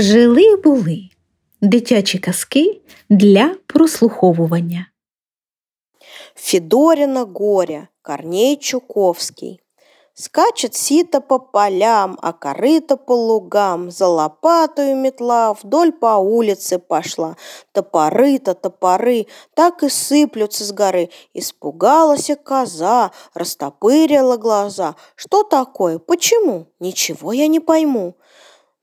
Жили були дитячі казки для прослуховування. Федорина горе, Корней Чуковский. Скачет сито по полям, а корыто по лугам. За лопатою метла вдоль по улице пошла. Топоры-то, топоры, так и сыплются с горы. Испугалась коза, растопырила глаза. Что такое? Почему? Ничего я не пойму.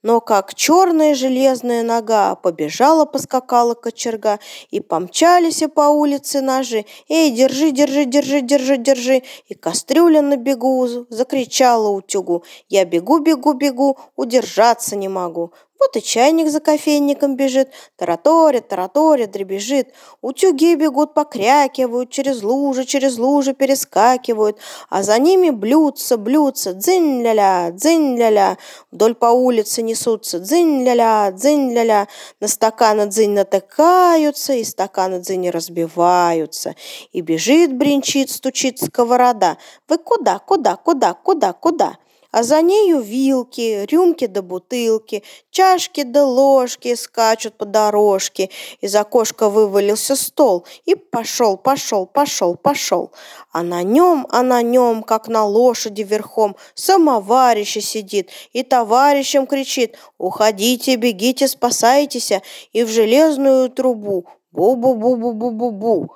Но как черная железная нога побежала, поскакала кочерга, и помчались по улице ножи. «Эй, держи, держи, держи, держи, держи!» И кастрюля на бегу закричала утюгу. «Я бегу, бегу, бегу, удержаться не могу!» Вот и чайник за кофейником бежит, тараторит, тараторит, дребежит. Утюги бегут, покрякивают, через лужи, через лужи перескакивают, а за ними блюдца, блюдца, дзынь-ля-ля, дзынь-ля-ля. Вдоль по улице несутся дзынь-ля-ля, дзынь-ля-ля. На стаканы дзынь натыкаются, и стаканы дзынь разбиваются. И бежит, бренчит, стучит сковорода. Вы куда, куда, куда, куда, куда? А за нею вилки, рюмки да бутылки, чашки да ложки скачут по дорожке. Из окошка вывалился стол и пошел, пошел, пошел, пошел. А на нем, а на нем, как на лошади верхом, самоварище сидит и товарищам кричит «Уходите, бегите, спасайтесь!» и в железную трубу «Бу-бу-бу-бу-бу-бу-бу!»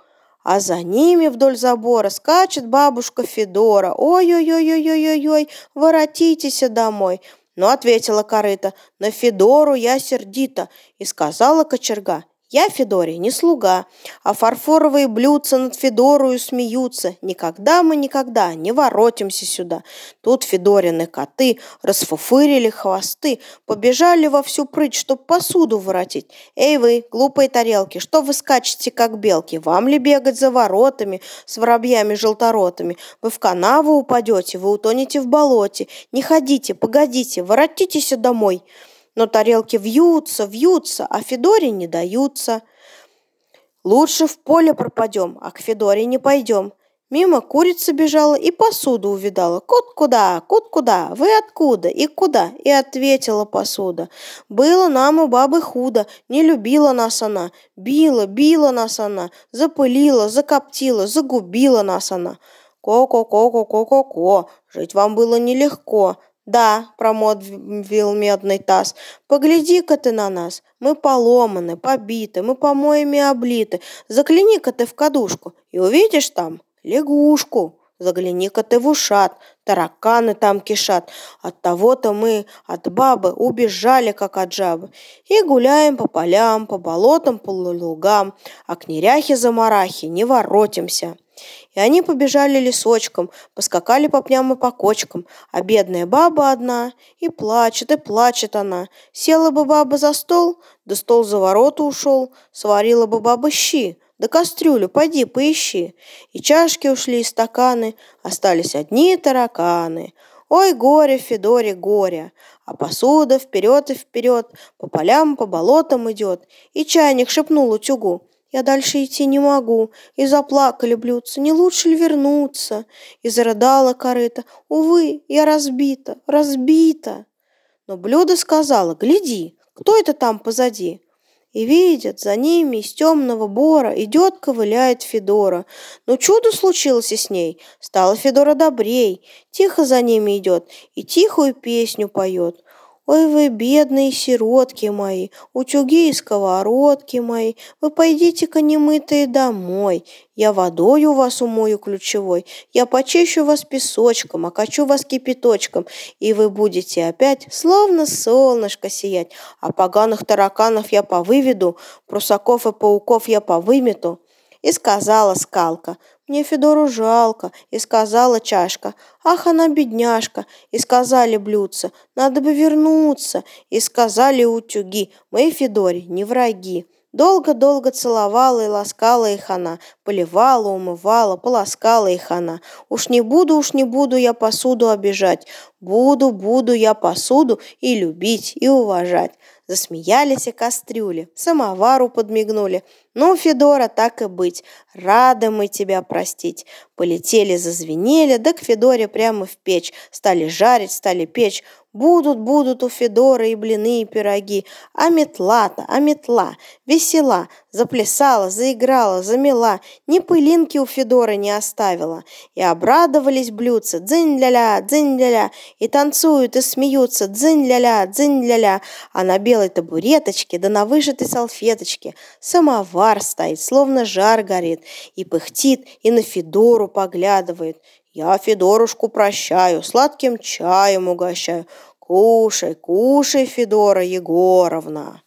А за ними вдоль забора скачет бабушка Федора. Ой-ой-ой-ой-ой-ой, воротитесь домой. Но ответила корыта, на Федору я сердита, и сказала кочерга, я Федоре не слуга, а фарфоровые блюдца над Федорою смеются. Никогда мы никогда не воротимся сюда. Тут Федорины коты расфуфырили хвосты, побежали во всю прыть, чтоб посуду воротить. Эй вы, глупые тарелки, что вы скачете, как белки? Вам ли бегать за воротами с воробьями-желторотами? Вы в канаву упадете, вы утонете в болоте. Не ходите, погодите, воротитесь домой но тарелки вьются, вьются, а Федоре не даются. Лучше в поле пропадем, а к Федоре не пойдем. Мимо курица бежала и посуду увидала. Кот куда, кот куда, вы откуда и куда? И ответила посуда. Было нам у бабы худо, не любила нас она. Била, била нас она, запылила, закоптила, загубила нас она. Ко-ко-ко-ко-ко-ко-ко, жить вам было нелегко. «Да», — промолвил медный таз, — «погляди-ка ты на нас, мы поломаны, побиты, мы помоями облиты, загляни-ка ты в кадушку и увидишь там лягушку». Загляни-ка ты в ушат, тараканы там кишат. От того-то мы от бабы убежали, как от жабы. И гуляем по полям, по болотам, по лугам, а к неряхе-замарахе не воротимся. И они побежали лесочком, поскакали по пням и по кочкам, а бедная баба одна, и плачет, и плачет она. Села бы баба за стол, да стол за ворота ушел, сварила бы баба щи, да кастрюлю, пойди поищи. И чашки ушли, и стаканы, остались одни тараканы. Ой, горе, Федоре, горе, а посуда вперед и вперед, по полям, по болотам идет. И чайник шепнул утюгу, я дальше идти не могу. И заплакали блюдца, не лучше ли вернуться? И зарыдала корыта, увы, я разбита, разбита. Но блюдо сказала, гляди, кто это там позади? И видят, за ними из темного бора идет, ковыляет Федора. Но чудо случилось и с ней. Стала Федора добрей, тихо за ними идет и тихую песню поет. Ой, вы бедные сиротки мои, утюги и сковородки мои, вы пойдите-ка немытые домой. Я водою вас умою ключевой, я почищу вас песочком, окачу вас кипяточком, и вы будете опять словно солнышко сиять, а поганых тараканов я повыведу, прусаков и пауков я повымету. И сказала скалка, мне Федору жалко, и сказала чашка, ах, она бедняжка, и сказали блюдца, надо бы вернуться, и сказали утюги, мы Федоре не враги. Долго-долго целовала и ласкала их она, поливала, умывала, полоскала их она. Уж не буду, уж не буду я посуду обижать, буду, буду я посуду и любить, и уважать. Засмеялись и кастрюли, самовару подмигнули. Ну, Федора, так и быть, рады мы тебя простить. Полетели, зазвенели, да к Федоре прямо в печь. Стали жарить, стали печь. Будут, будут у Федора и блины, и пироги. А метла-то, а метла, весела, заплясала, заиграла, замела, ни пылинки у Федора не оставила. И обрадовались блюдца, дзынь-ля-ля, дзынь-ля-ля, и танцуют, и смеются, дзынь-ля-ля, дзынь-ля-ля. А на белой табуреточке, да на вышитой салфеточке самовар стоит, словно жар горит, и пыхтит, и на Федору поглядывает. Я Федорушку прощаю, сладким чаем угощаю. Кушай, кушай, Федора Егоровна.